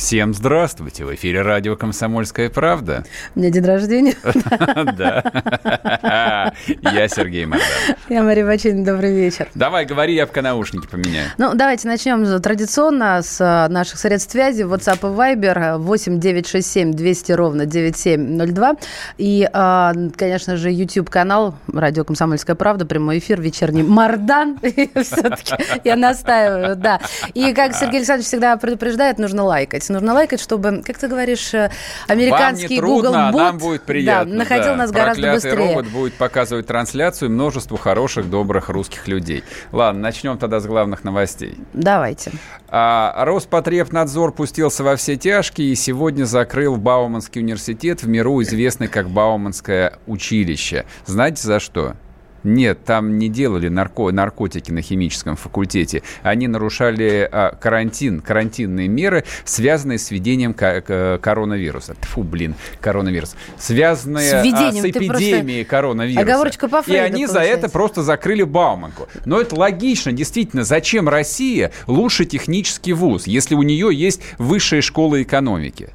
Всем здравствуйте! В эфире радио «Комсомольская правда». У меня день рождения. Да. Я Сергей Мордан. Я Мария Бачинина, добрый вечер. Давай, говори, я пока наушники поменяю. Ну, давайте начнем традиционно с э, наших средств связи. WhatsApp и Viber 8 967 200 ровно 9702. И, э, конечно же, YouTube-канал «Радио Комсомольская правда», прямой эфир, вечерний Мардан. Все-таки я настаиваю, да. И, как Сергей Александрович всегда предупреждает, нужно лайкать. Нужно лайкать, чтобы, как ты говоришь, э, американский не трудно, Google а нам будет приятно. да, находил да. нас гораздо Проклятый быстрее. робот будет показывать трансляцию множеству хороших, добрых русских людей. Ладно, начнем тогда с главных новостей. Давайте. А, Роспотребнадзор пустился во все тяжкие и сегодня закрыл Бауманский университет, в миру известный как Бауманское училище. Знаете за что? Нет, там не делали нарко наркотики на химическом факультете. Они нарушали а, карантин, карантинные меры, связанные с введением коронавируса. Фу, блин, коронавирус. Связанные С а, введением, с ты просто- эпидемией коронавируса. Оговорочка по И Фрейду, они за получается. это просто закрыли Бауманку. Но это логично, действительно. Зачем Россия лучше технический вуз, если у нее есть высшая школа экономики?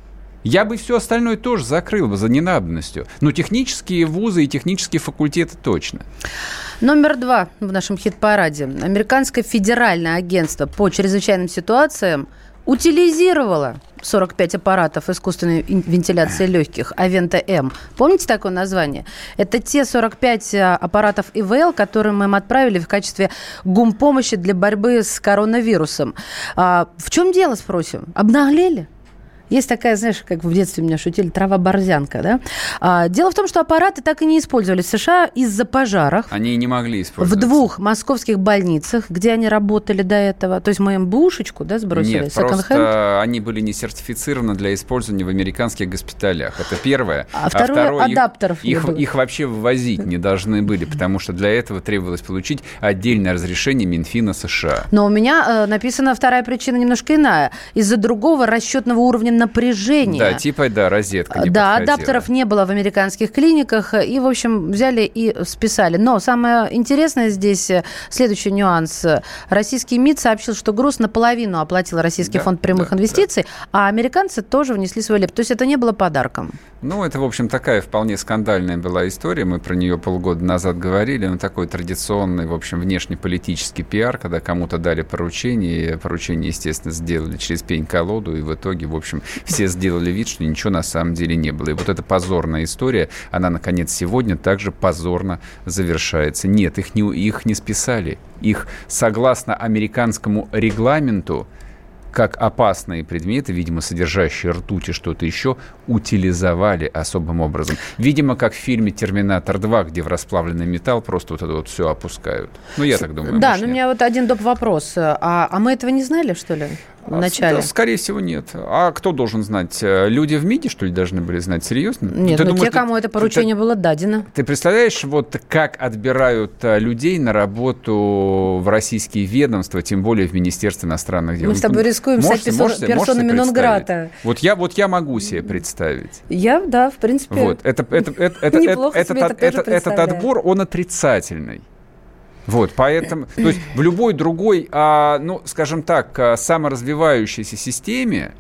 Я бы все остальное тоже закрыл бы за ненадобностью. Но технические вузы и технические факультеты точно. Номер два в нашем хит-параде. Американское федеральное агентство по чрезвычайным ситуациям утилизировало 45 аппаратов искусственной вентиляции легких Авента М. Помните такое название? Это те 45 а, аппаратов ИВЛ, которые мы им отправили в качестве гумпомощи для борьбы с коронавирусом. А, в чем дело, спросим? Обнаглели? Есть такая, знаешь, как в детстве меня шутили, трава-борзянка, да? А, дело в том, что аппараты так и не использовались в США из-за пожаров. Они и не могли В использовать. двух московских больницах, где они работали до этого. То есть мы им бушечку, да, сбросили? Нет, просто они были не сертифицированы для использования в американских госпиталях. Это первое. А второе, их- адаптеров не их, было. их вообще ввозить не должны были, потому что для этого требовалось получить отдельное разрешение Минфина США. Но у меня э, написана вторая причина немножко иная. Из-за другого расчетного уровня напряжения. Да, типа, да, розетка не да, подходила. адаптеров не было в американских клиниках, и, в общем, взяли и списали. Но самое интересное здесь э, следующий нюанс. Российский МИД сообщил, что груз наполовину оплатил Российский Да, фонд прямых да, инвестиций, а американцы тоже внесли свой леп. То есть это не было подарком. Ну, это, в общем, такая вполне скандальная была история. Мы про нее полгода назад говорили. Ну, такой традиционный, в общем, внешнеполитический пиар, когда кому-то дали поручение, поручение, естественно, сделали через пень-колоду, и в итоге, в общем, все сделали вид, что ничего на самом деле не было. И вот эта позорная история, она, наконец, сегодня также позорно завершается. Нет, их не, их не списали. Их, согласно американскому регламенту, как опасные предметы, видимо, содержащие ртуть и что-то еще, утилизовали особым образом. Видимо, как в фильме «Терминатор 2», где в расплавленный металл просто вот это вот все опускают. Ну, я так думаю. да, но у нет. меня вот один доп. вопрос. А, а мы этого не знали, что ли, в А, начале? скорее всего, нет. А кто должен знать? Э, Люди в МИДе, что ли, должны были знать? Серьезно? Нет, Ты ну думаешь, те, кому ты- это ты- поручение было дадено. Ты представляешь, вот как отбирают а, людей на работу в российские ведомства, тем более в Министерство иностранных дел? Мы с тобой рискуем стать Можете- персо- можете- можете персонами себе нон-грата. Вот я, вот я могу себе представить. Я, да, в принципе. Вот, это, это, это, это, это этот, этот отбор, он отрицательный. Вот, поэтому, то есть в любой другой, а, ну, скажем так, а, саморазвивающейся системе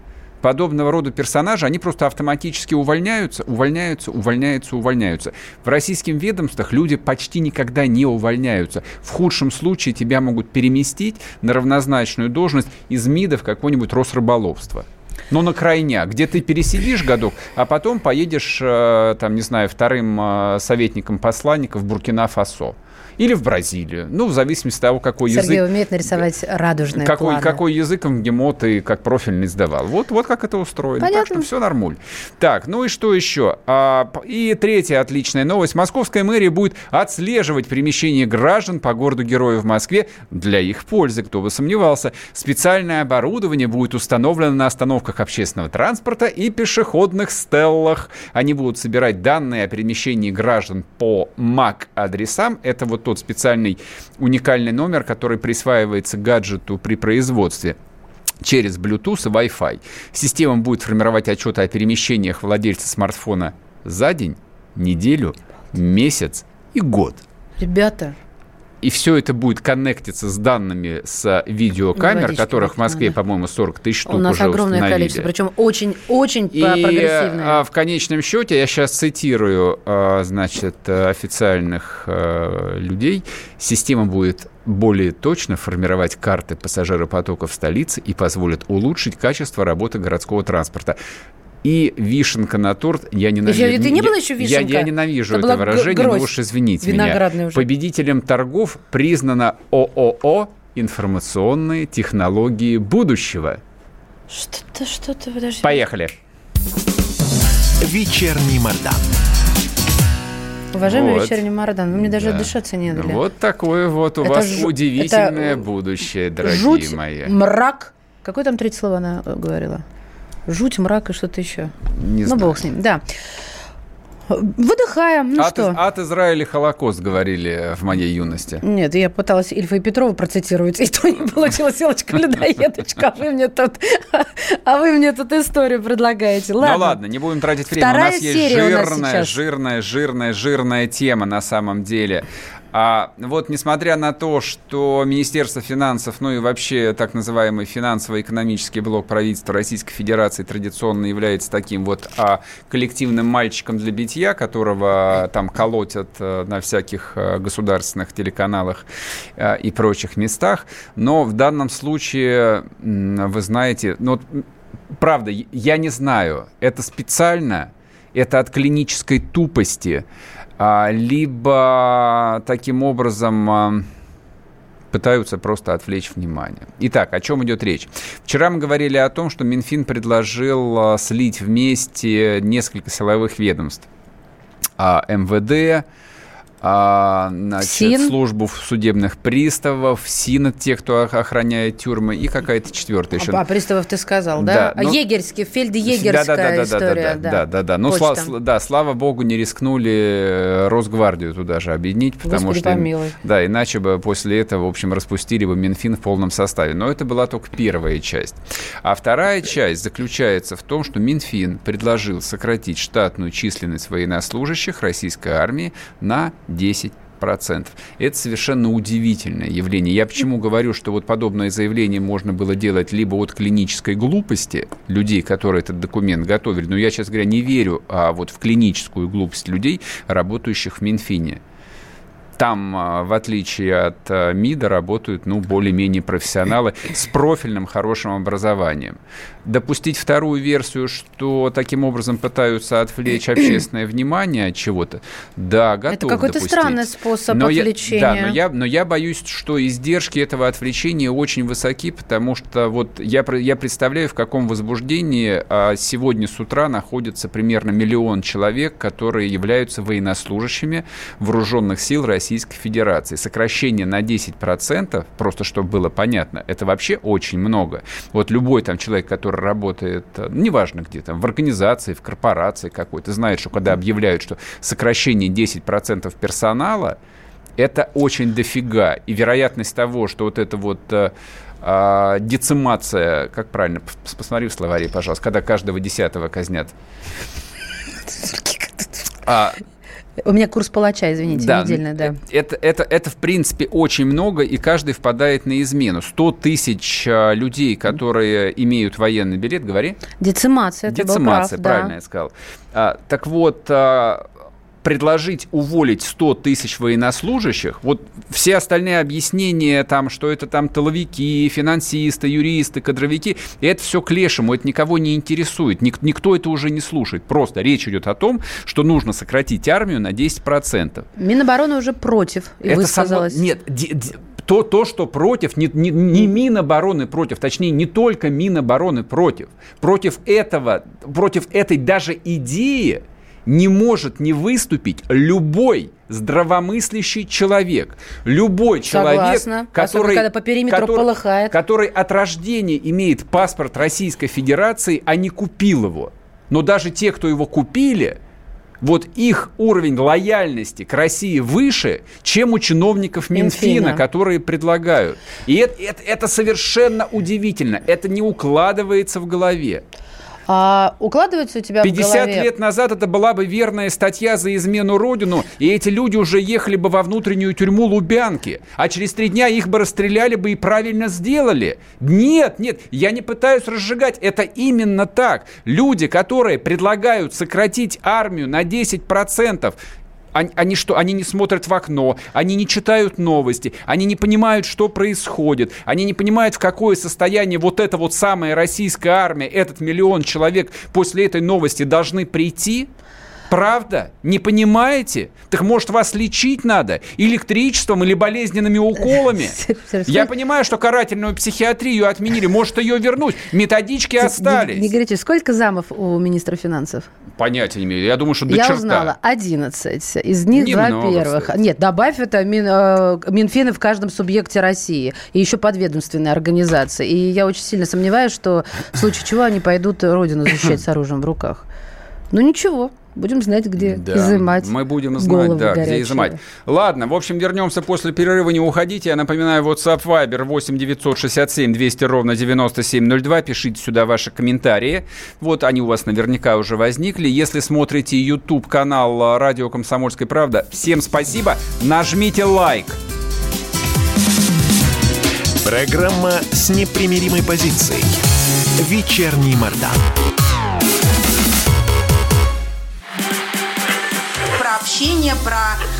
подобного рода персонажи, они просто автоматически увольняются, увольняются, увольняются, увольняются. В российских ведомствах люди почти никогда не увольняются. В худшем случае тебя могут переместить на равнозначную должность из МИДа в какое-нибудь Росрыболовство. Но на крайняк, где ты пересидишь годок, а потом поедешь, э, там, не знаю, вторым э, советником посланника в Буркина-Фасо. Или в Бразилию. Ну, в зависимости от того, какой Сергей язык... умеет нарисовать радужные какой, планы. какой язык МГИМО ты как профильный сдавал. Вот, вот как это устроено. Понятно. Так что все нормуль. Так, ну и что еще? А, и третья отличная новость. Московская мэрия будет отслеживать перемещение граждан по городу-герою в Москве для их пользы, кто бы сомневался. Специальное оборудование будет установлено на остановках общественного транспорта и пешеходных стеллах. Они будут собирать данные о перемещении граждан по MAC-адресам. Это вот тот специальный уникальный номер, который присваивается гаджету при производстве через Bluetooth и Wi-Fi. Система будет формировать отчеты о перемещениях владельца смартфона за день, неделю, месяц и год. Ребята, И все это будет коннектиться с данными с видеокамер, Водички которых в Москве, надо. по-моему, 40 тысяч штук у нас уже огромное количество, причем очень-очень прогрессивное. а, в конечном счете, я сейчас цитирую, а, значит, официальных э, людей, система будет более точно формировать карты пассажиропотока в столице и позволит улучшить качество работы городского транспорта. И вишенка на торт, я ненавижу. Еще- это не я- было еще я- вишенка? Я, ненавижу Это это, была выражение, но гроздь уж извините виноградная меня. уже. Победителем торгов признана ООО «Информационные технологии будущего». Что-то, что-то, подожди. Поехали. Вечерний Мордан. Уважаемый Вот. вечерний Мардан, вы мне даже Да. дышаться не дали. Вот такое вот у Это вас жу- удивительное это будущее, дорогие Жуть, мои. мрак. Какое там третье слово она э, говорила? Жуть, мрак и что-то еще. Не ну, знаю. бог с ним, да. Выдыхаем, ну от, что? от Израиля Холокост говорили в моей юности. Нет, я пыталась Ильфа и Петрова процитировать, и то не получилось. Селочка, людоедочка, а вы мне тут, а вы мне тут историю предлагаете. Ладно. Ну ладно, не будем тратить время. Вторая у нас есть нас жирная, сейчас. жирная, жирная, жирная тема на самом деле. А вот несмотря на то, что Министерство финансов, ну и вообще так называемый финансово-экономический блок правительства Российской Федерации традиционно является таким вот а, коллективным мальчиком для битья, которого там колотят э, на всяких э, государственных телеканалах э, и прочих местах. Но в данном случае, вы знаете, ну, правда, я не знаю, это специально, это от клинической тупости, а, либо таким образом а, пытаются просто отвлечь внимание. Итак, о чем идет речь? Вчера мы говорили о том, что Минфин предложил а, слить вместе несколько силовых ведомств. МВД, а, значит, СИН. службу судебных приставов, СИН, это те, кто ох- охраняет тюрьмы, и какая-то четвертая еще. А, приставов ты сказал, да? Да, а ну- егерский, фельдъегерская история. да, да, да, да. Ну, сла- да, слава богу, не рискнули э, Росгвардию туда же объединить, потому Господи что... им- помилуй. Да, иначе бы после этого, в общем, распустили бы Минфин в полном составе. Но это была только первая часть. А вторая часть заключается в том, что Минфин предложил сократить штатную численность военнослужащих российской армии на 10 процентов. Это совершенно удивительное явление. Я почему говорю, что вот подобное заявление можно было делать либо от клинической глупости людей, которые этот документ готовили, но я, честно говоря, не верю а вот в клиническую глупость людей, работающих в Минфине. Там, а, в отличие от а, МИДа, работают, ну, более-менее профессионалы с профильным хорошим образованием. Допустить вторую версию, что таким образом пытаются отвлечь общественное внимание от чего-то, да, готов Это какой-то допустить. странный способ Но я- отвлечения. да, но я, но я боюсь, что издержки этого отвлечения очень высоки, потому что вот я, я представляю, в каком возбуждении а, сегодня с утра находится примерно миллион человек, которые являются военнослужащими вооруженных сил Российской Федерации. Сокращение на 10%, просто чтобы было понятно, это вообще очень много. Вот любой там человек, который работает, э, неважно где там, в организации, в корпорации какой-то, знает, что когда объявляют, что сокращение 10% персонала, это очень дофига. И вероятность того, что вот это вот э, а, децимация, как правильно, посмотри в словаре, пожалуйста, когда каждого десятого казнят. А, У меня курс палача, извините, да, недельный, да. Это, это, это, в принципе, очень много, и каждый впадает на измену. 100 тысяч а, людей, которые имеют военный билет, говори. Децимация, Децимация, прав, правильно да. я сказал. А, так вот, а, предложить уволить 100 тысяч военнослужащих, вот все остальные объяснения, там, что это там тыловики, финансисты, юристы, кадровики, это все к лешему, это никого не интересует, ник- никто это уже не слушает. Просто речь идет о том, что нужно сократить армию на 10%. Минобороны уже против, и это высказалась. Само... Нет, то, то, что против, не, не, не Минобороны против, точнее, не только Минобороны против. Против этого, против этой даже идеи не может не выступить любой здравомыслящий человек. Любой человек, Согласна. который, Особенно, по периметру который, полыхает. который от рождения имеет паспорт Российской Федерации, а не купил его. Но даже те, кто его купили, вот их уровень лояльности к России выше, чем у чиновников Минфина, Минфина. которые предлагают. И это, это, это совершенно удивительно. Это не укладывается в голове. А укладывается у тебя 50 в голове... лет назад это была бы верная статья за измену Родину, и эти люди уже ехали бы во внутреннюю тюрьму Лубянки, а через три дня их бы расстреляли бы и правильно сделали. Нет, нет, я не пытаюсь разжигать, это именно так. Люди, которые предлагают сократить армию на 10%, они, они что, они не смотрят в окно, они не читают новости, они не понимают, что происходит, они не понимают, в какое состояние вот эта вот самая российская армия, этот миллион человек после этой новости должны прийти. Правда? Не понимаете? Так может вас лечить надо? Электричеством или болезненными уколами? Я понимаю, что карательную психиатрию отменили. Может ее вернуть? Методички остались. Не говорите, сколько замов у министра финансов? Понятия не имею. Я думаю, что до Я черта. узнала 11. Из них два первых. Кстати. Нет, добавь это Мин, э, Минфины в каждом субъекте России. И еще подведомственные организации. И я очень сильно сомневаюсь, что в случае чего они пойдут родину защищать с оружием в руках. Ну ничего, Будем знать, где да, изымать. Мы будем знать, да, горячие. где изымать. Ладно, в общем, вернемся после перерыва. Не уходите. Я напоминаю, WhatsApp Viber 8 967 200 ровно 9702. Пишите сюда ваши комментарии. Вот они у вас наверняка уже возникли. Если смотрите YouTube канал Радио Комсомольская правда, всем спасибо. Нажмите лайк. Программа с непримиримой позицией. Вечерний Мордан. Про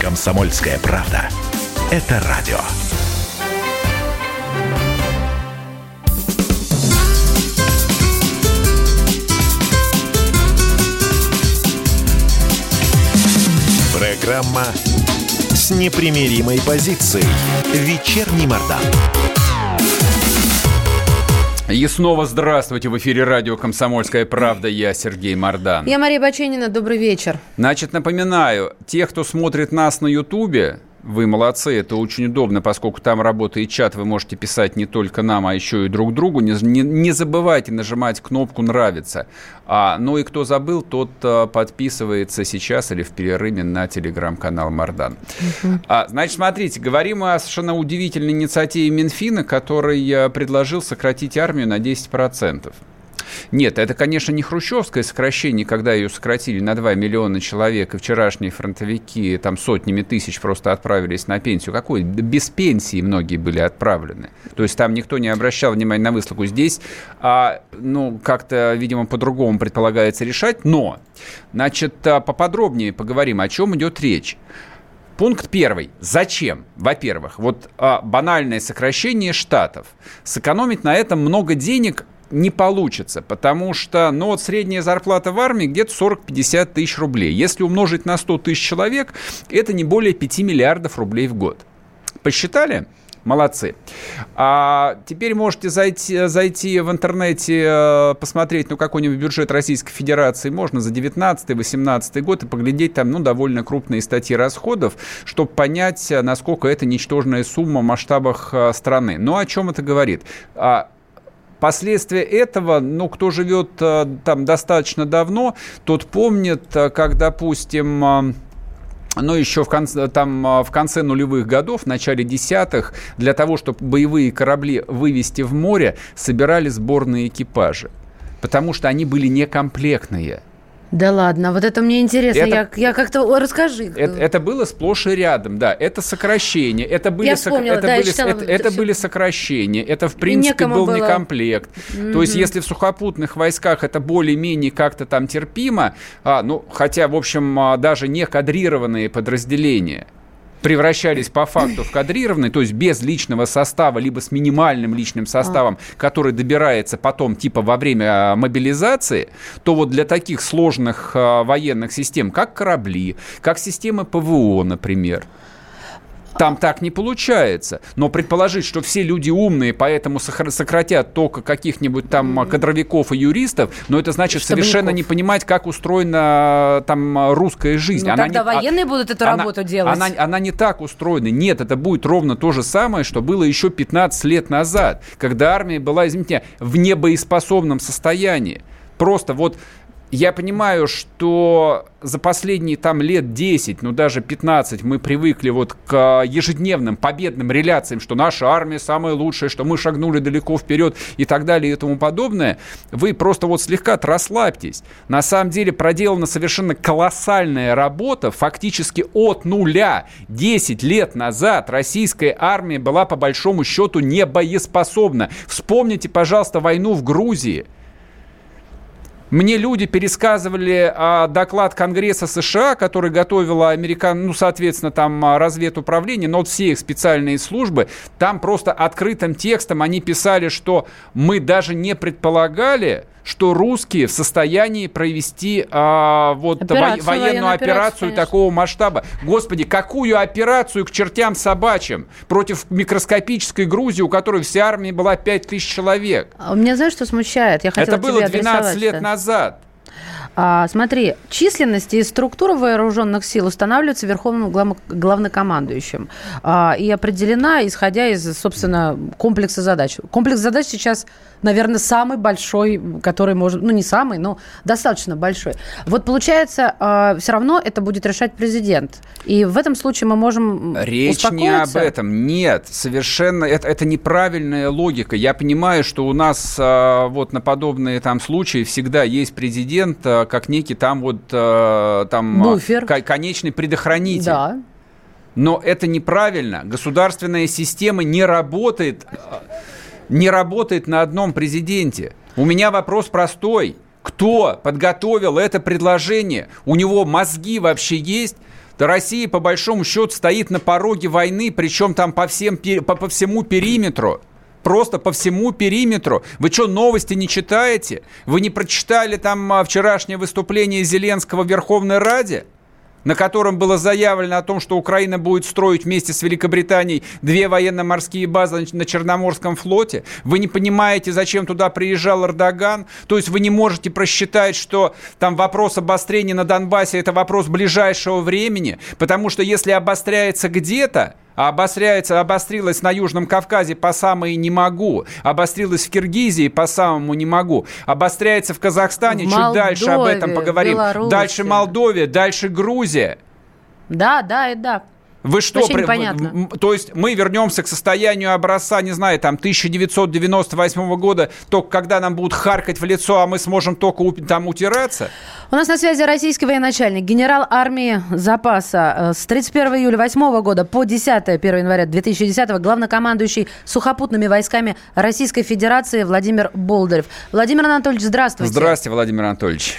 Комсомольская правда. Это радио. Программа с непримиримой позицией. Вечерний Мордан. И снова здравствуйте. В эфире радио «Комсомольская правда». Я Сергей Мордан. Я Мария Баченина. Добрый вечер. Значит, напоминаю, те, кто смотрит нас на Ютубе, вы молодцы, это очень удобно, поскольку там работает чат, вы можете писать не только нам, а еще и друг другу. Не, не, не забывайте нажимать кнопку «Нравится». А, ну и кто забыл, тот а, подписывается сейчас или в перерыве на телеграм-канал Мардан. А, значит, смотрите, говорим о совершенно удивительной инициативе Минфина, который а, предложил сократить армию на 10%. Нет, это, конечно, не хрущевское сокращение, когда ее сократили на 2 миллиона человек, и вчерашние фронтовики там сотнями тысяч просто отправились на пенсию. Какой? Без пенсии многие были отправлены. То есть там никто не обращал внимания на выслугу. Здесь, а, ну, как-то, видимо, по-другому предполагается решать. Но, значит, а, поподробнее поговорим, о чем идет речь. Пункт первый. Зачем? Во-первых, вот а, банальное сокращение штатов. Сэкономить на этом много денег не получится, потому что, ну вот средняя зарплата в армии где-то 40-50 тысяч рублей. Если умножить на 100 тысяч человек, это не более 5 миллиардов рублей в год. Посчитали? Молодцы. А теперь можете зайти, зайти в интернете, э, посмотреть, ну, какой-нибудь бюджет Российской Федерации. Можно за 19-18 год и поглядеть там, ну, довольно крупные статьи расходов, чтобы понять, насколько это ничтожная сумма в масштабах э, страны. Ну, о чем это говорит? Последствия этого, ну, кто живет э, там достаточно давно, тот помнит, э, как, допустим, э, но еще в конце, там, в конце нулевых годов, в начале десятых, для того, чтобы боевые корабли вывести в море, собирали сборные экипажи, потому что они были некомплектные. Да ладно, вот это мне интересно. Это, я, я как-то расскажи. Это, это было сплошь и рядом, да. Это сокращение. Это были, я вспомнила, это да, были, читала, это, это были сокращения. Это в принципе был было... некомплект. Mm-hmm. То есть, если в сухопутных войсках это более-менее как-то там терпимо, а, ну, хотя, в общем, а, даже не кадрированные подразделения превращались по факту в кадрированные, то есть без личного состава, либо с минимальным личным составом, а. который добирается потом типа во время а, мобилизации, то вот для таких сложных а, военных систем, как корабли, как системы ПВО, например, там так не получается. Но предположить, что все люди умные, поэтому сократят только каких-нибудь там кадровиков и юристов, но это значит Штабников. совершенно не понимать, как устроена там русская жизнь. Ну, она тогда не, военные а, будут эту она, работу делать. Она, она не так устроена. Нет, это будет ровно то же самое, что было еще 15 лет назад, когда армия была, извините, в небоеспособном состоянии. Просто вот я понимаю, что за последние там лет 10, ну даже 15 мы привыкли вот к ежедневным победным реляциям, что наша армия самая лучшая, что мы шагнули далеко вперед и так далее и тому подобное. Вы просто вот слегка расслабьтесь. На самом деле проделана совершенно колоссальная работа. Фактически от нуля 10 лет назад российская армия была по большому счету не боеспособна. Вспомните, пожалуйста, войну в Грузии – мне люди пересказывали а, доклад Конгресса США, который готовила американ, ну, соответственно, там а, разведуправление, но вот все их специальные службы, там просто открытым текстом они писали, что мы даже не предполагали, что русские в состоянии провести а, вот операцию, во- военную операцию, операцию такого масштаба. Господи, какую операцию к чертям собачьим против микроскопической Грузии, у которой вся армия была 5000 человек? А у меня, знаешь, что смущает? Я Это было 12 лет назад. А, смотри, численность и структура вооруженных сил устанавливается верховным главнокомандующим а, и определена, исходя из, собственно, комплекса задач. Комплекс задач сейчас, наверное, самый большой, который может, ну не самый, но достаточно большой. Вот получается, а, все равно это будет решать президент. И в этом случае мы можем Речь не об этом. Нет, совершенно это, это неправильная логика. Я понимаю, что у нас а, вот на подобные там случаи всегда есть президент, как некий там вот э, там Буфер. конечный предохранитель. Да. Но это неправильно. Государственная система не работает, не работает на одном президенте. У меня вопрос простой. Кто подготовил это предложение? У него мозги вообще есть? Да Россия, по большому счету, стоит на пороге войны, причем там по, всем, по, по всему периметру просто по всему периметру. Вы что, новости не читаете? Вы не прочитали там а, вчерашнее выступление Зеленского в Верховной Раде? на котором было заявлено о том, что Украина будет строить вместе с Великобританией две военно-морские базы на Черноморском флоте. Вы не понимаете, зачем туда приезжал Эрдоган. То есть вы не можете просчитать, что там вопрос обострения на Донбассе – это вопрос ближайшего времени. Потому что если обостряется где-то, обостряется, обострилась на Южном Кавказе по самой не могу, обострилась в Киргизии по самому не могу, обостряется в Казахстане, в чуть Молдове, дальше об этом поговорим, Беларуси. дальше Молдове, дальше Грузия. Да, да и да. Вы что, при... то есть мы вернемся к состоянию образца, не знаю, там 1998 года, только когда нам будут харкать в лицо, а мы сможем только там утираться? У нас на связи российский военачальник, генерал армии запаса э, с 31 июля 2008 года по 10 1 января 2010 главнокомандующий сухопутными войсками Российской Федерации Владимир Болдырев. Владимир Анатольевич, здравствуйте. Здравствуйте, Владимир Анатольевич.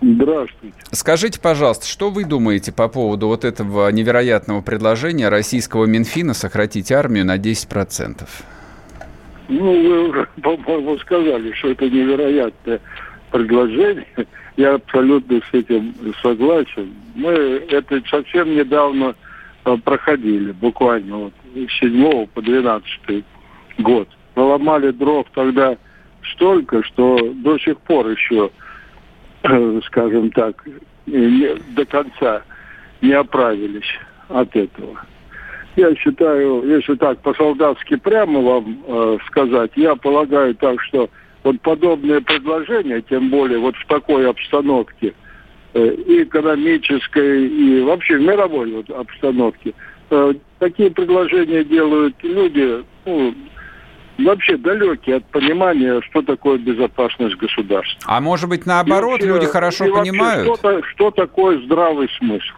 Здравствуйте. Скажите, пожалуйста, что вы думаете по поводу вот этого невероятного предложения российского Минфина сократить армию на 10%? Ну, вы уже, по-моему, сказали, что это невероятное предложение. Я абсолютно с этим согласен. Мы это совсем недавно а, проходили, буквально вот с 7 по 12 год. Поломали дров тогда столько, что до сих пор еще скажем так, не, до конца не оправились от этого. Я считаю, если так по-солдатски прямо вам э, сказать, я полагаю так, что вот подобные предложения, тем более вот в такой обстановке, э, экономической, и вообще мировой вот обстановке. Э, такие предложения делают люди, ну, вообще далекие от понимания, что такое безопасность государства. А может быть, наоборот, И вообще- люди хорошо и вообще, понимают? Что, та- что такое здравый смысл?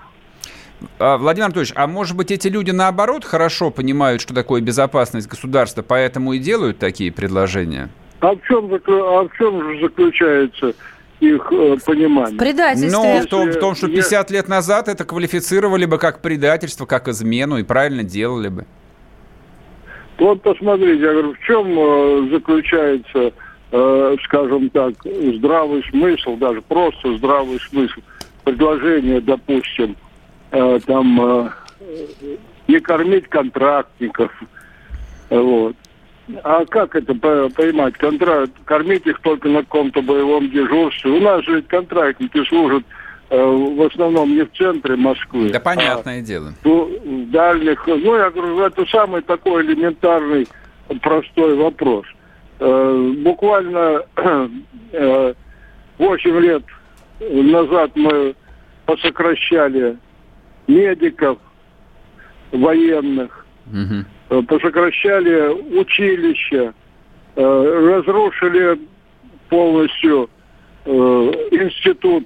А, Владимир Анатольевич, а может быть, эти люди, наоборот, хорошо понимают, что такое безопасность государства, поэтому и делают такие предложения? А в чем, а в чем же заключается их э, понимание? Предательстве. Ну, в том, в том, что Я- 50 лет назад это квалифицировали бы как предательство, как измену, и правильно делали бы. Вот посмотрите, я говорю, в чем э, заключается, э, скажем так, здравый смысл, даже просто здравый смысл предложения, допустим, э, там не кормить контрактников, вот. А как это по- поймать? Контракт, кормить их только на каком-то боевом дежурстве. У нас же контрактники служат в основном не в центре Москвы. Да а понятное дело. ну, в дальних, ну, я говорю, это самый такой элементарный, простой вопрос. Э, буквально э, 8 лет назад мы посокращали медиков, военных, э, посокращали училища, э, разрушили полностью э, институт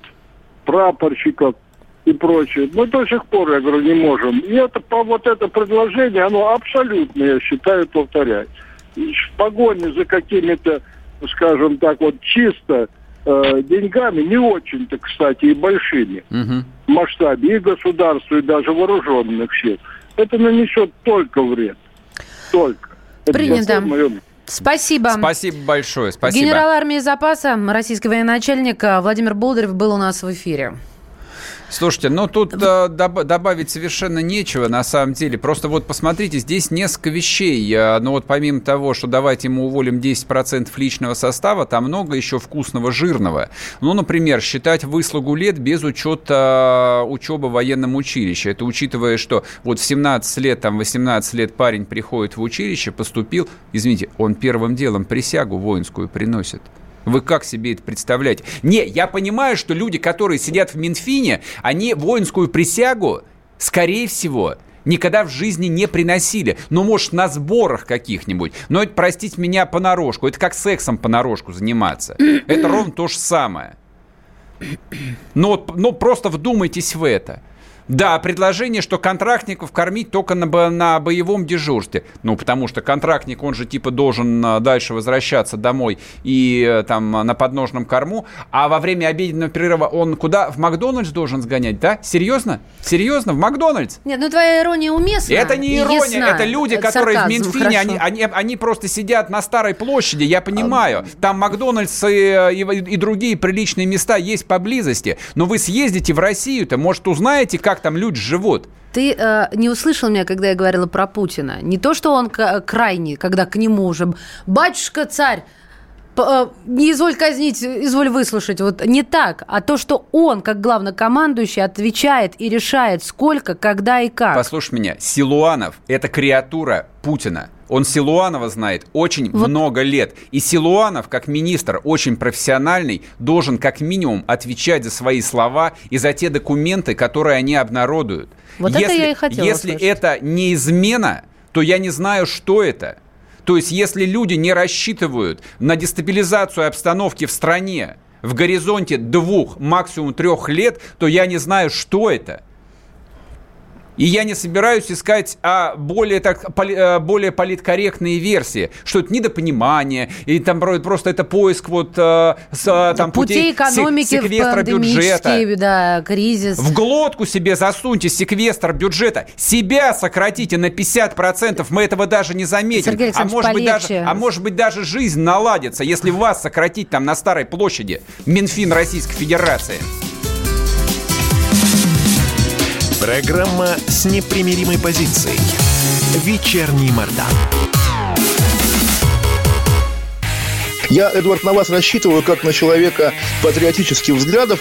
прапорщиков и прочее. Мы до сих пор, я говорю, не можем. И это, по вот это предложение, оно абсолютно, я считаю, повторяет. И В погоне за какими-то, скажем так, вот чисто э, деньгами, не очень-то, кстати, и большими в масштабе и государства, и даже вооруженных сил, это нанесет только вред. Только. Это Принято. моё Спасибо. Спасибо большое, спасибо. Генерал армии запаса, российский военачальник э, Владимир Болдырев был у нас в эфире. Слушайте, ну тут э, доб- добавить совершенно нечего на самом деле. Просто вот посмотрите, здесь несколько вещей. Э, Ну вот помимо того, что давайте мы уволим 10% личного состава, там много еще вкусного, жирного. Ну, например, считать выслугу лет без учета учебы в военном училище. Это учитывая, что вот в 17 лет, там 18 лет парень приходит в училище, поступил, извините, он первым делом присягу воинскую приносит. Вы как себе это представляете? Не, я понимаю, что люди, которые сидят в Минфине, они воинскую присягу, скорее всего, никогда в жизни не приносили. Ну, может, на сборах каких-нибудь. Но это, простите меня, понарошку. Это как сексом понарошку заниматься. Это ровно то же самое. Ну, вот, ну, просто вдумайтесь в это. Да, предложение, что контрактников кормить только на, бо- на боевом дежурстве. Ну, потому что контрактник, он же типа должен а, дальше возвращаться домой и э, там а, на подножном корму. А во время обеденного перерыва он куда? В Макдональдс должен сгонять, да? Серьезно? Серьезно? В Макдональдс? Нет, ну твоя ирония уместна. Это не ирония, ясна. это люди, Это которые в сарказм, Минфине, хорошо. они, они, они просто сидят на Старой площади, я понимаю. Там Макдональдс и, и, и другие приличные места есть поблизости. Но вы съездите в Россию-то, может, узнаете, как там люди живут. Ты э, не услышал меня, когда я говорила про Путина. Не то, что он к- крайний, когда к нему уже «Батюшка, царь, э, не изволь казнить, изволь выслушать». Вот не так, а то, что он, как главнокомандующий, отвечает и решает, сколько, когда и как. Послушай меня, Силуанов – это креатура Путина. Он Силуанова знает очень Вот. много лет. И Силуанов, как министр, очень профессиональный, должен как минимум отвечать за свои слова и за те документы, которые они обнародуют. Вот это я и хотела Если услышать. это не измена, то я не знаю, что это. То есть, если люди не рассчитывают на дестабилизацию обстановки в стране в горизонте двух, максимум трех лет, то я не знаю, что это. И я не собираюсь искать а, более, так, поли- э, более политкорректные версии, что это недопонимание, или там про- просто это поиск вот э, с, э, там, Путей путей экономики секвестра бюджета. да, кризис. В глотку себе засуньте секвестр бюджета. Себя сократите на 50%. Мы этого даже не заметим. Сергей а, может быть, даже, а может быть, даже жизнь наладится, если вас сократить там на Старой площади. Минфин Российской Федерации. Программа с непримиримой позицией. Вечерний Мордан. Я, Эдвард, на вас рассчитываю как на человека патриотических взглядов.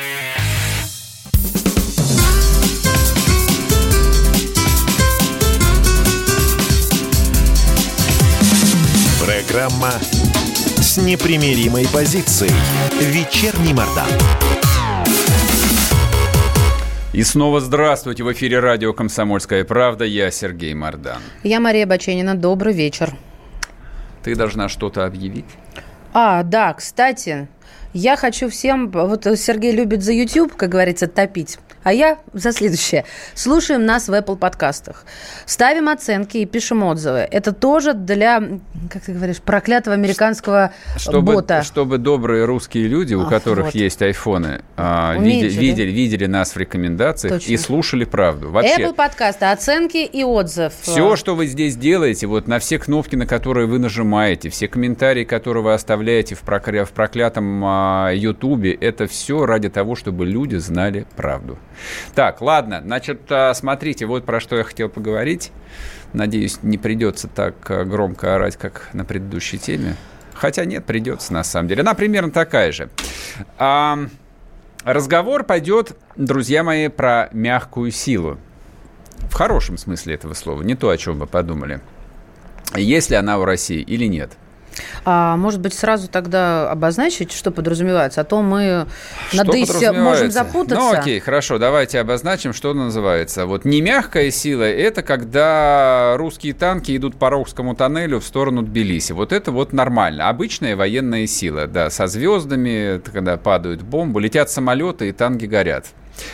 Программа с непримиримой позицией. Вечерний Мордан. И снова здравствуйте. В эфире радио «Комсомольская правда». Я Сергей Мордан. Я Мария Баченина. Добрый вечер. Ты должна что-то объявить. А, да, кстати, я хочу всем... Вот Сергей любит за YouTube, как говорится, топить. А я за следующее. Слушаем нас в Apple подкастах. Ставим оценки и пишем отзывы. Это тоже для, как ты говоришь, проклятого американского чтобы, бота. Чтобы добрые русские люди, у Ах, которых вот. есть айфоны, а, видели, видели, видели нас в рекомендациях Точно. и слушали правду. Вообще, Apple подкасты, оценки и отзыв. Все, что вы здесь делаете, вот на все кнопки, на которые вы нажимаете, все комментарии, которые вы оставляете в, прокля- в проклятом а, Ютубе, это все ради того, чтобы люди знали правду. Так, ладно, значит, а, смотрите, вот про что я хотел поговорить. Надеюсь, не придется так а, громко орать, как на предыдущей теме. Хотя нет, придется на самом деле. Она примерно такая же. А, разговор пойдет, друзья мои, про мягкую силу. В хорошем смысле этого слова, не то, о чем вы подумали. Есть ли она у России или нет? А может быть, сразу тогда обозначить, что подразумевается? А то мы на Что ДИСе можем подразумевается? запутаться. Ну, окей, хорошо, давайте обозначим, что называется. Вот не мягкая сила, это когда русские танки идут по Рокскому тоннелю в сторону Тбилиси. Вот это вот нормально. Обычная военная сила, да, со звездами, когда падают бомбы, летят самолеты и танки горят.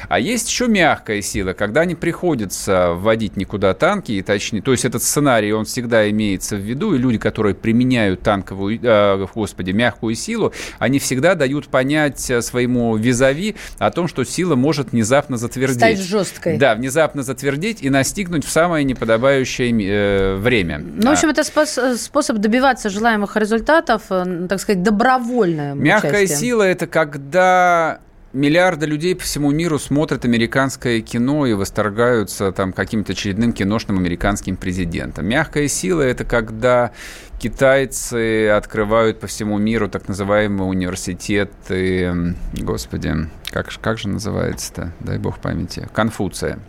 А есть еще мягкая сила, когда не приходится вводить никуда танки, и точнее, то есть этот сценарий, он всегда имеется в виду, и люди, которые применяют танковую, э, господи, мягкую силу, они всегда дают понять э, своему визави о том, что сила может внезапно затвердеть. Стать жесткой. Да, внезапно затвердеть и настигнуть в самое неподобающее э, время. Ну, в общем, это спос- способ добиваться желаемых результатов, э, так сказать, добровольное Мягкая участие. сила – это когда миллиарды людей по всему миру смотрят американское кино и восторгаются там каким-то очередным киношным американским президентом. Мягкая сила – это когда китайцы открывают по всему миру так называемые университеты, господи, как, как же называется-то, дай бог памяти, Конфуция.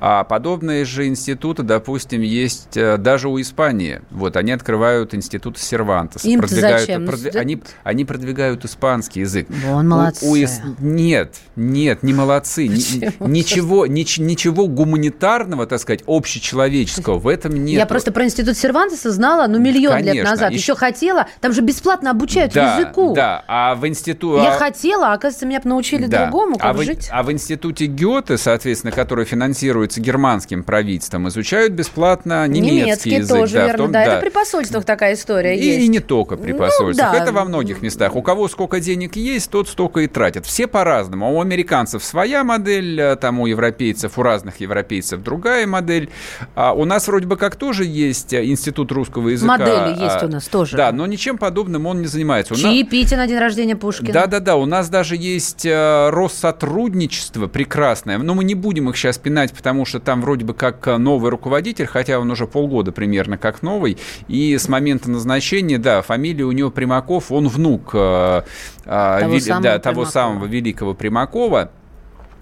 А подобные же институты, допустим, есть э, даже у Испании. Вот они открывают институт Сервантеса. Им-то продвигают- зачем? Продви- они, они продвигают испанский язык. Вон У- молодцы. у ис- Нет, нет, не молодцы. Почему? ничего, нич- ничего гуманитарного, так сказать, общечеловеческого в этом нет. Я просто про институт Сервантеса знала, ну, миллион лет Конечно. назад. Еще- Еще хотела. Там же бесплатно обучают да, языку. Да, а в институт... Я хотела, а оказывается, меня научили Да. другому, как а, в, жить. а в институте Гёте, соответственно, который финансируется германским правительством, изучают бесплатно немецкий, язык. тоже, да, верно. том- да, это при посольствах такая история И, есть. и не только при Ну, посольствах. да. Это во многих местах. У кого сколько денег есть, тот столько и тратит. Все по-разному. А у американцев своя модель, а там у европейцев, у разных европейцев другая модель. А у нас вроде бы как тоже есть а, институт русского языка. Модели есть у нас тоже. Да, но ничем подобным он не занимается. У нас- Чаепитие на день рождения Пушкина. да-да-да, у нас даже есть Россотрудничество прекрасное, но мы не будем их сейчас пинать, потому что там вроде бы как э, новый руководитель, хотя он уже полгода примерно как новый, и с момента назначения, да, фамилия у него Примаков, он внук э, э, Того вели- самого да, того Примакова. самого великого Примакова.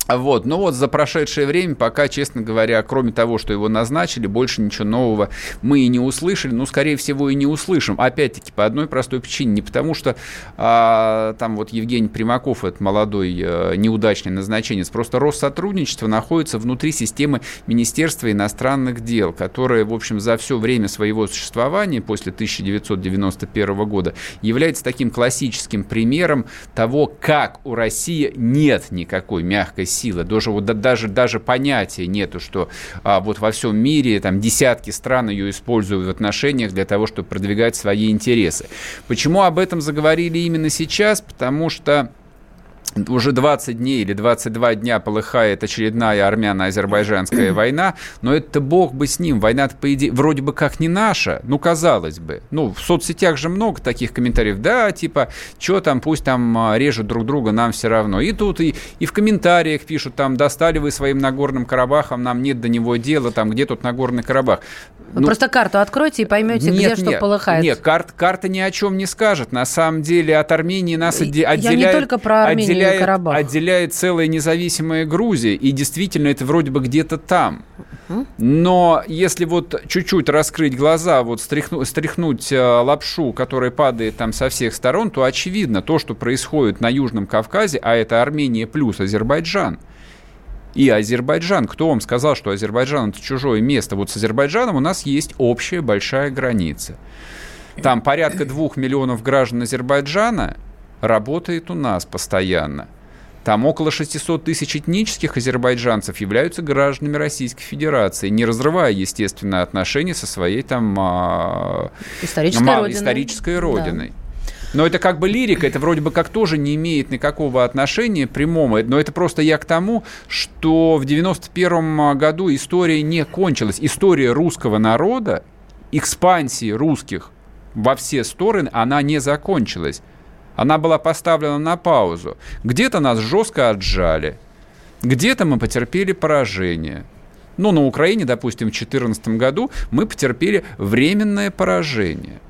Вот, но вот за прошедшее время, пока, честно говоря, кроме того, что его назначили, больше ничего нового мы и не услышали. Ну, скорее всего, и не услышим. Опять-таки, по одной простой причине. Не потому, что а, там вот Евгений Примаков, это молодой э, неудачный назначенец, просто Россотрудничество находится внутри системы Министерства иностранных дел, которое, в общем, за все время своего существования, после 1991 года, является таким классическим примером того, как у России нет никакой мягкой силы. Даже, вот, да- даже, даже понятия нету, что а, вот во всем мире там десятки стран ее используют в отношениях для того, чтобы продвигать свои интересы. Почему об этом заговорили именно сейчас? Потому что уже 20 дней или 22 дня полыхает очередная армяно-азербайджанская война, но это бог бы с ним. война по идее, вроде бы как не наша, ну, казалось бы. Ну, в соцсетях же много таких комментариев. Да, типа, что там, пусть там а, режут друг друга, нам все равно. И тут, и, и в комментариях пишут, там, достали вы своим Нагорным Карабахом, нам нет до него дела, там, где тут Нагорный Карабах. Вы ну, просто карту откройте и поймете, нет, где нет, что полыхает. Нет, карт, карта ни о чем не скажет. На самом деле от Армении нас отделяет... Я не только про Армению отделяет, Карабах. отделяет целая независимая Грузия, и действительно это вроде бы где-то там. Но если вот чуть-чуть раскрыть глаза, вот стряхнуть, стряхнуть э, лапшу, которая падает там со всех сторон, то очевидно то, что происходит на Южном Кавказе, а это Армения плюс Азербайджан – и Азербайджан. Кто вам сказал, что Азербайджан это чужое место? Вот с Азербайджаном у нас есть общая большая граница. Там порядка двух миллионов граждан Азербайджана работает у нас постоянно. Там около 600 тысяч этнических азербайджанцев являются гражданами Российской Федерации, не разрывая, естественно, отношения со своей там а, исторической, мал, родиной. исторической родиной. Да. Но это как бы лирика, это вроде бы как тоже не имеет никакого отношения прямого, но это просто я к тому, что в 91 году история не кончилась. История русского народа, экспансии русских во все стороны, она не закончилась. Она была поставлена на паузу. Где-то нас жестко отжали, где-то мы потерпели поражение. Ну, на Украине, допустим, в 2014 году мы потерпели временное поражение.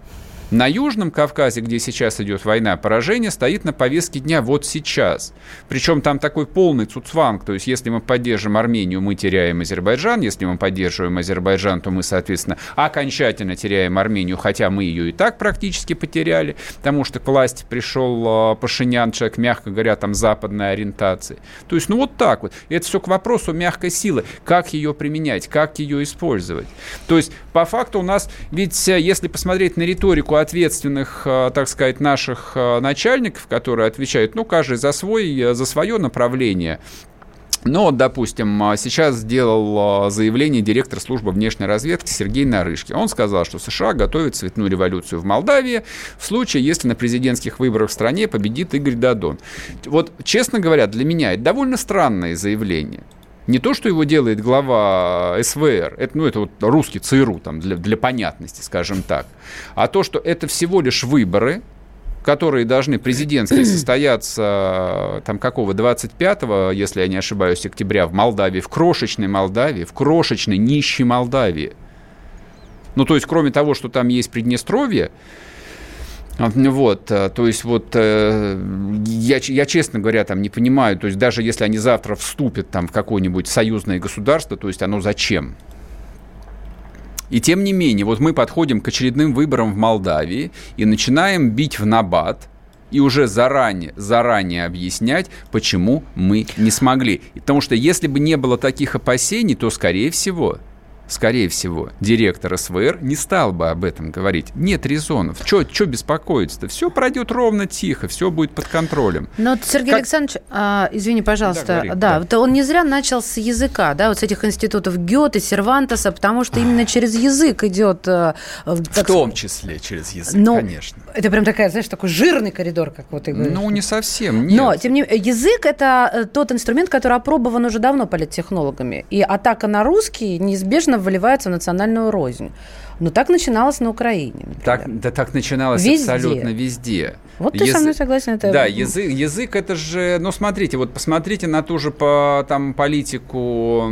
На Южном Кавказе, где сейчас идет война, поражение стоит на повестке дня вот сейчас. Причем там такой полный цуцванг, то есть если мы поддержим Армению, мы теряем Азербайджан, если мы поддерживаем Азербайджан, то мы, соответственно, окончательно теряем Армению, хотя мы ее и так практически потеряли, потому что к власти пришел а, Пашинян, человек, мягко говоря, там западной ориентации. То есть, ну вот так вот. И это все к вопросу мягкой силы, как ее применять, как ее использовать. То есть, по факту у нас, ведь э, если посмотреть на риторику ответственных, э, так сказать, наших э, начальников, которые отвечают, ну, каждый за, свой, э, за свое направление. Но, допустим, сейчас сделал заявление директор службы внешней разведки Сергей Нарышкин. Он сказал, что США готовят цветную революцию в Молдавии в случае, если на президентских выборах в стране победит Игорь Дадон. Вот, честно говоря, для меня это довольно странное заявление. Не то, что его делает глава СВР, это, ну, это вот русский ЦРУ, там, для, для понятности, скажем так, а то, что это всего лишь выборы, которые должны президентские состояться там какого 25-го, если я не ошибаюсь, октября в Молдавии, в крошечной Молдавии, в крошечной нищей Молдавии. Ну, то есть, кроме того, что там есть Приднестровье, вот, э, то есть вот э, я, я, честно говоря, там не понимаю, то есть даже если они завтра вступят там в какое-нибудь союзное государство, то есть оно зачем? И тем не менее, вот мы подходим к очередным выборам в Молдавии и начинаем бить в набат, и уже заранее, заранее объяснять, почему мы не смогли. Потому что если бы не было таких опасений, то, скорее всего, скорее всего, директор СВР не стал бы об этом говорить. Нет резонов. Что беспокоиться-то? Все пройдет ровно тихо, все будет под контролем. Но, вот, Сергей как... Александрович, а, извини, пожалуйста, да, говори, да, да. он не зря начал с языка, да, вот с этих институтов Гёте, Сервантеса, потому что именно через язык идет... Э, в том числе через язык, Но конечно. Это прям такая, знаешь, такой жирный коридор, как вот ты говоришь. Ну, не совсем, нет. Но, тем не менее, язык – это э, тот инструмент, который опробован уже давно политтехнологами. И атака на русский неизбежно постепенно выливается в национальную рознь. Но так начиналось на Украине. Так, да так начиналось везде. абсолютно везде. Вот ты Яз... со мной согласен. Это... Да, язык, язык это же... Ну, смотрите, вот посмотрите на ту же по, там, политику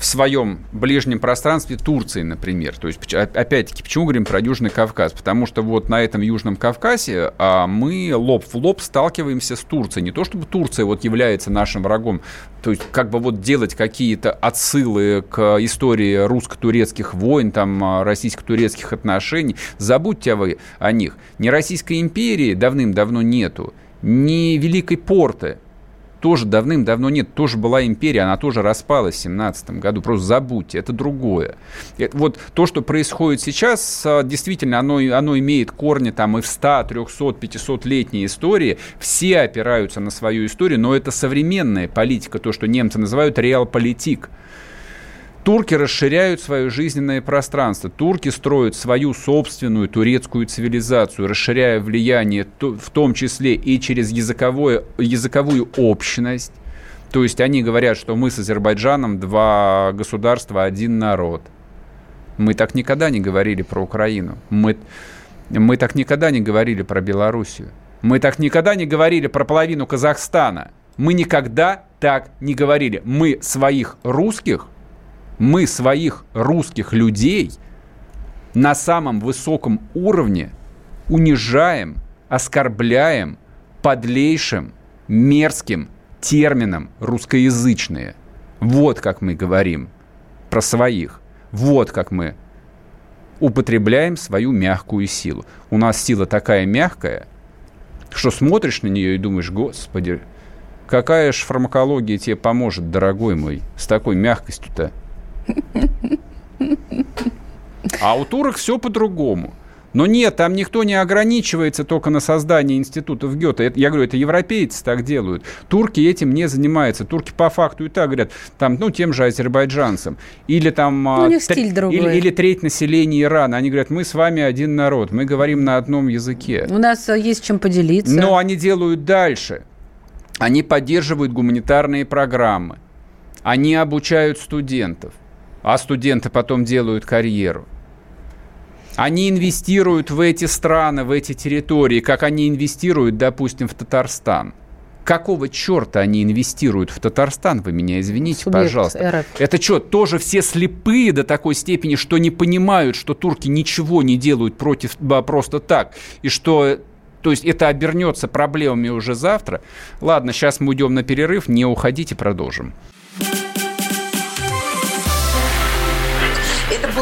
в своем ближнем пространстве Турции, например. То есть, опять-таки, почему говорим про Южный Кавказ? Потому что вот на этом Южном Кавказе а, мы лоб в лоб сталкиваемся с Турцией. Не то, чтобы Турция вот является нашим врагом, то есть как бы вот делать какие-то отсылы к истории русско-турецких войн, там, а, российско-турецких отношений. Забудьте вы о них. Ни Российской империи давным-давно нету, ни Великой Порты тоже давным-давно нет, тоже была империя, она тоже распалась в 17 году, просто забудьте, это другое. Это, вот то, что происходит сейчас, а, действительно, оно, оно имеет корни там и в 100, 300, 500-летней истории, все опираются на свою историю, но это современная политика, то, что немцы называют реал-политик. Турки расширяют свое жизненное пространство. Турки строят свою собственную турецкую цивилизацию, расширяя влияние в том числе и через языковое, языковую общность. То есть они говорят, что мы с Азербайджаном два государства, один народ. Мы так никогда не говорили про Украину. Мы, мы так никогда не говорили про Белоруссию. Мы так никогда не говорили про половину Казахстана. Мы никогда так не говорили. Мы своих русских – мы своих русских людей на самом высоком уровне унижаем, оскорбляем подлейшим, мерзким термином русскоязычные. Вот как мы говорим про своих. Вот как мы употребляем свою мягкую силу. У нас сила такая мягкая, что смотришь на нее и думаешь, господи, какая же фармакология тебе поможет, дорогой мой, с такой мягкостью-то. А у турок все по-другому. Но нет, там никто не ограничивается только на создании институтов Гёте. Я говорю, это европейцы так делают. Турки этим не занимаются. Турки по факту и так говорят, там, ну, тем же азербайджанцам. Или там... Ну, у них тр... стиль другой. Или, или треть населения Ирана. Они говорят, мы с вами один народ, мы говорим на одном языке. У нас э, есть чем поделиться. Но они делают дальше. Они поддерживают гуманитарные программы. Они обучают студентов а студенты потом делают карьеру. Они инвестируют в эти страны, в эти территории, как они инвестируют, допустим, в Татарстан. Какого черта они инвестируют в Татарстан? Вы меня извините, Субъект пожалуйста. РФ. Это что, тоже все слепые до такой степени, что не понимают, что турки ничего не делают против просто так, и что то есть это обернется проблемами уже завтра. Ладно, сейчас мы уйдем на перерыв, не уходите, продолжим.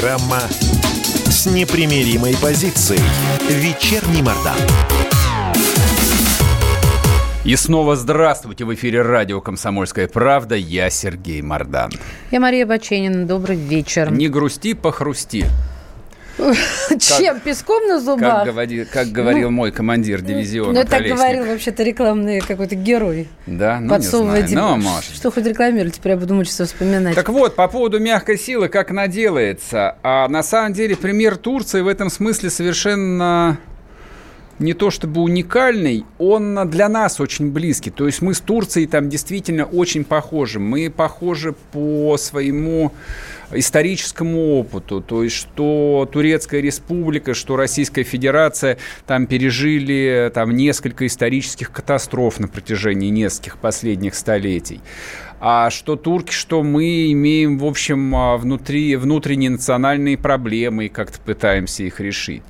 Программа с непримиримой позицией. Вечерний Мордан. И снова здравствуйте. В эфире радио «Комсомольская правда». Я Сергей Мордан. Я Мария Баченина. Добрый вечер. Не грусти, похрусти. Чем? Песком на зубах? Как, говори, как говорил ну, мой командир дивизиона. Ну, так говорил вообще-то рекламный какой-то герой. Да? Ну, Подсовывая не знаю. Ну, может. Что хоть рекламировать, теперь я буду мучиться вспоминать. Так вот, по поводу мягкой силы, как она делается. А на самом деле пример Турции в этом смысле совершенно не то чтобы уникальный, он для нас очень близкий. То есть мы с Турцией там действительно очень похожи. Мы похожи по своему историческому опыту, то есть что Турецкая республика, что Российская Федерация там пережили там несколько исторических катастроф на протяжении нескольких последних столетий. А что турки, что мы имеем, в общем, а, внутри, внутренние национальные проблемы и как-то пытаемся их решить.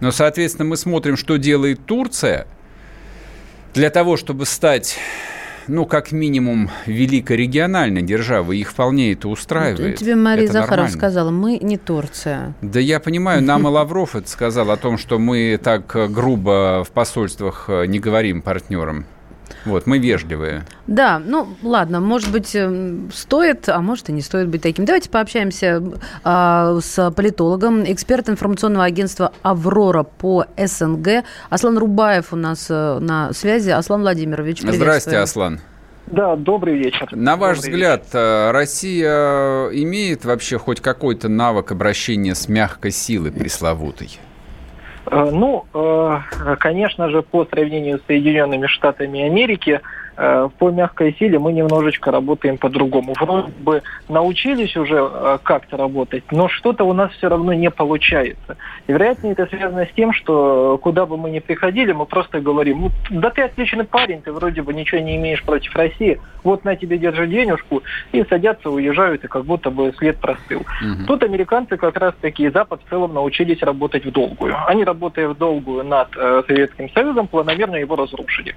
Но, соответственно, мы смотрим, что делает Турция для того, чтобы стать ну, как минимум, великой региональной державы. Их вполне это устраивает. Тебе Мария это Захарова нормально. сказала, мы не Турция. Да я понимаю, нам и Лавров это сказал о том, что мы так грубо в посольствах не говорим партнерам. Вот, мы вежливые. Да, ну ладно, может быть, эм, стоит, а может и не стоит быть таким. Давайте пообщаемся а, с политологом, эксперт информационного агентства «Аврора» по СНГ. Аслан Рубаев у нас э, на связи. Аслан Владимирович, Здравствуйте, Аслан. Да, добрый вечер. На ваш добрый взгляд, вечер. Э, Россия имеет вообще хоть какой-то навык обращения с мягкой силой пресловутой? Э, ну, э, конечно же, по сравнению с Соединенными Штатами Америки, по мягкой силе мы немножечко работаем по-другому. Вроде бы научились уже э, как-то работать, но что-то у нас все равно не получается. И вероятно это связано с тем, что куда бы мы ни приходили, мы просто говорим, ну, да ты отличный парень, ты вроде бы ничего не имеешь против России, вот на тебе держи денежку, и садятся, уезжают, и как будто бы след простыл. Угу. Тут американцы как раз таки и Запад в целом научились работать в долгую. Они, работая в долгую над э, Советским Союзом, планомерно его разрушили.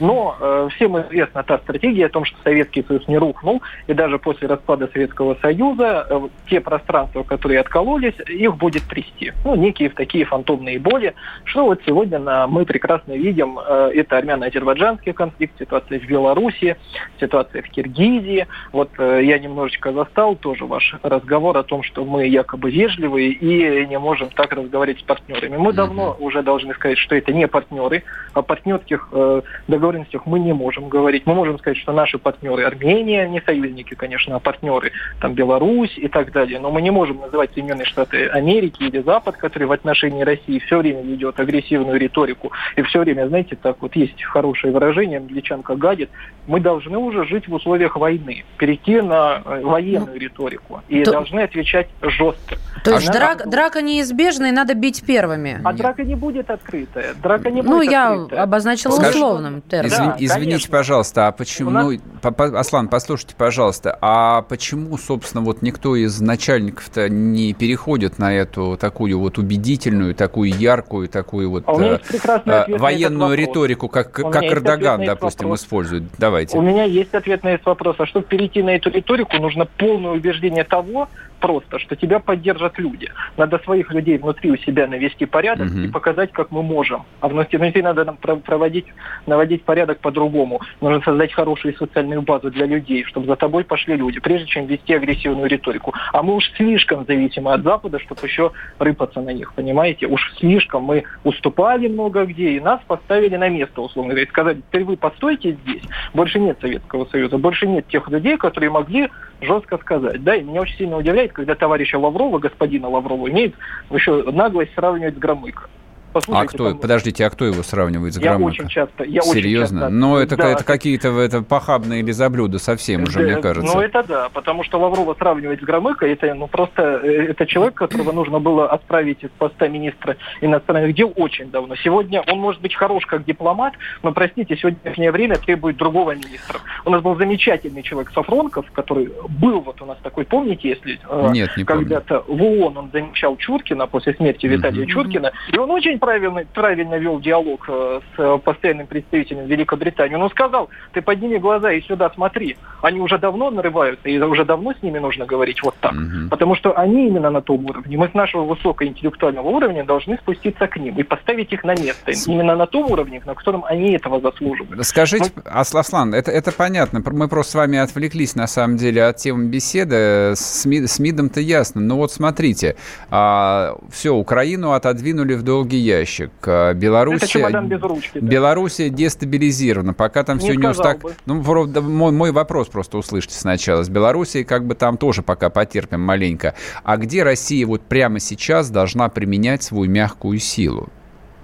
Но э, всем известна та стратегия о том, что Советский Союз не рухнул, и даже после распада Советского Союза э, те пространства, которые откололись, их будет трясти. Ну, некие такие фантомные боли, что вот сегодня на, мы прекрасно видим, э, это армяно-азербайджанский конфликт, ситуация в Беларуси, ситуация в Киргизии. Вот э, я немножечко застал тоже ваш разговор о том, что мы якобы вежливые и не можем так разговаривать с партнерами. Мы давно уже должны сказать, что это не партнеры, о партнерских э, договоренностях мы не можем говорить. Мы можем сказать, что наши партнеры Армения, не союзники, конечно, а партнеры там Беларусь и так далее. Но мы не можем называть Соединенные Штаты Америки или Запад, который в отношении России все время ведет агрессивную риторику и все время, знаете, так вот есть хорошее выражение, англичанка гадит, мы должны уже жить в условиях войны, перейти на э, военную ну, риторику и то... должны отвечать жестко. То есть а драк, драка неизбежна и надо бить первыми? А Нет. драка не будет открытая. Драка не ну, будет я открытая. обозначила Скажи, условным Извин, да, извините, конечно. пожалуйста, а почему... Нас... Ну, по, по, Аслан, послушайте, пожалуйста, а почему, собственно, вот никто из начальников-то не переходит на эту такую вот убедительную, такую яркую, такую вот а э, военную риторику, как, как Эрдоган, допустим, вопрос. использует? Давайте. У меня есть ответ на этот вопрос. А чтобы перейти на эту риторику, нужно полное убеждение того, просто, что тебя поддержат люди. Надо своих людей внутри у себя навести порядок угу. и показать, как мы можем. А внутри, внутри надо нам проводить, наводить порядок по-другому. Нужно создать хорошую социальную базу для людей, чтобы за тобой пошли люди, прежде чем вести агрессивную риторику. А мы уж слишком зависимы от Запада, чтобы еще рыпаться на них, понимаете? Уж слишком мы уступали много где, и нас поставили на место, условно говоря. И сказали, теперь вы постойте здесь. Больше нет Советского Союза, больше нет тех людей, которые могли жестко сказать. Да, и меня очень сильно удивляет, когда товарища Лаврова, господина Лаврова, имеет еще наглость сравнивать с Громыко. Послушайте, а кто, там, подождите, а кто его сравнивает с Громыко? Я очень часто. Я Серьезно? Очень часто, Но это, да. это какие-то это похабные лизоблюда совсем уже, мне кажется. Ну, это да, потому что Лаврова сравнивать с Громыко, это ну, просто э, это человек, которого нужно было отправить из поста министра иностранных дел очень давно. Сегодня он может быть хорош как дипломат, но, простите, сегодняшнее время требует другого министра. У нас был замечательный человек Сафронков, который был вот у нас такой, помните, если э, Нет, не когда-то в ООН он замечал Чуркина после смерти Виталия угу. Чуркина, и он очень правильно, правильно вел диалог э, с э, постоянным представителем Великобритании. Он сказал, ты подними глаза и сюда смотри. Они уже давно нарываются, и уже давно с ними нужно говорить вот так. Угу. Потому что они именно на том уровне. Мы с нашего высокоинтеллектуального уровня должны спуститься к ним и поставить их на место. Именно на том уровне, на котором они этого заслуживают. Скажите, Мы... Аслан, это, это понятно. Мы просто с вами отвлеклись, на самом деле, от темы беседы. С, МИД, с МИДом-то ясно. Но вот смотрите, а, все, Украину отодвинули в долгий ящик ящик. А, Белоруссия, без ручки, да. Белоруссия дестабилизирована. Пока там не все не устак... Ну, мой, мой вопрос просто услышьте сначала. С Белоруссией как бы там тоже пока потерпим маленько. А где Россия вот прямо сейчас должна применять свою мягкую силу?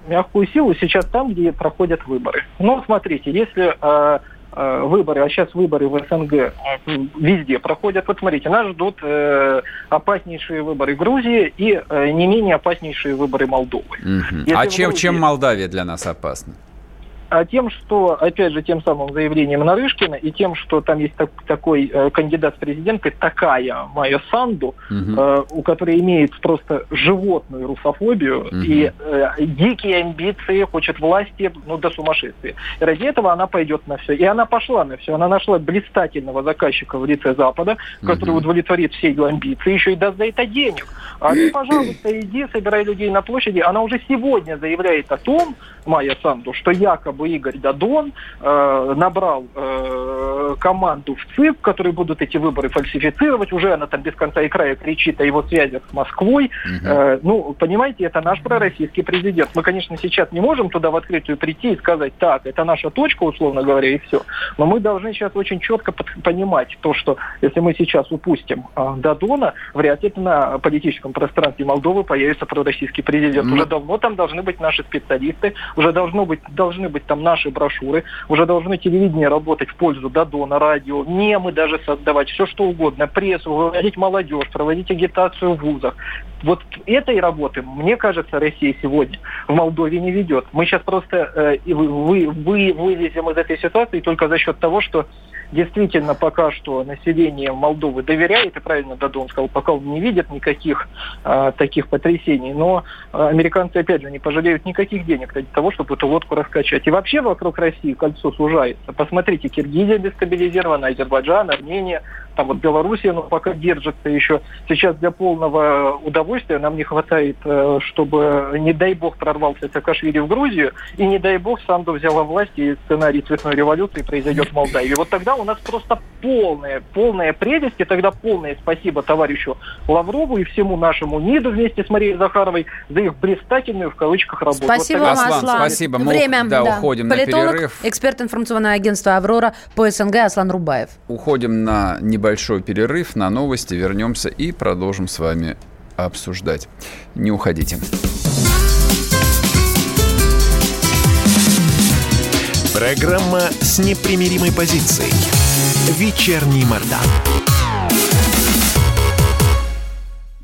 Мягкую силу сейчас там, где проходят выборы. Ну, смотрите, если Э, выборы, а сейчас выборы в СНГ э, везде проходят. Вот смотрите, нас ждут э, опаснейшие выборы Грузии и э, не менее опаснейшие выборы Молдовы. Угу. А чем, Грузии... чем Молдавия для нас опасна? А тем, что, опять же, тем самым заявлением Нарышкина и тем, что там есть так, такой э, кандидат в президенты, такая Майя Санду, угу. э, у которой имеет просто животную русофобию угу. и э, дикие амбиции, хочет власти, ну, до сумасшествия. И ради этого она пойдет на все. И она пошла на все. Она нашла блистательного заказчика в лице Запада, который угу. удовлетворит все ее амбиции, еще и даст за это денег. А ты, пожалуйста, иди, собирай людей на площади. Она уже сегодня заявляет о том, Майя Санду, что якобы Игорь Дадон э, набрал э, команду в ЦИП, которые будут эти выборы фальсифицировать. Уже она там без конца и края кричит о его связях с Москвой. Угу. Э, ну, понимаете, это наш пророссийский президент. Мы, конечно, сейчас не можем туда в открытую прийти и сказать, так, это наша точка, условно говоря, и все. Но мы должны сейчас очень четко понимать то, что если мы сейчас упустим э, Дадона, вряд ли на политическом пространстве Молдовы появится пророссийский президент. Mm. Уже давно там должны быть наши специалисты, уже должно быть, должны быть там наши брошюры, уже должны телевидение работать в пользу Дадона, радио, мемы даже создавать, все что угодно, прессу, выводить молодежь, проводить агитацию в вузах. Вот этой работы, мне кажется, Россия сегодня в Молдове не ведет. Мы сейчас просто э, вы, вы, вылезем из этой ситуации только за счет того, что действительно пока что население Молдовы доверяет, и правильно Дадон сказал, пока он не видит никаких э, таких потрясений. Но э, американцы, опять же, не пожалеют никаких денег для того, чтобы эту лодку раскачать. И вообще вокруг России кольцо сужается. Посмотрите, Киргизия дестабилизирована, Азербайджан, Армения, там вот Белоруссия, ну, пока держится еще. Сейчас для полного удовольствия нам не хватает, э, чтобы, не дай бог, прорвался Саакашвили в Грузию, и не дай бог, Санду взяла власть, и сценарий цветной революции произойдет в Молдавии. Вот тогда у нас просто полная, полная прелесть, и тогда полное спасибо товарищу Лаврову и всему нашему НИДу вместе с Марией Захаровой за их блистательную, в кавычках, работу. Спасибо вот вам, Аслан, спасибо. Мы, Время, да, уходим на Политолог, перерыв. эксперт информационного агентства «Аврора» по СНГ Аслан Рубаев. Уходим на небольшой перерыв, на новости, вернемся и продолжим с вами обсуждать. Не уходите. Программа с непримиримой позицией. Вечерний Мордан.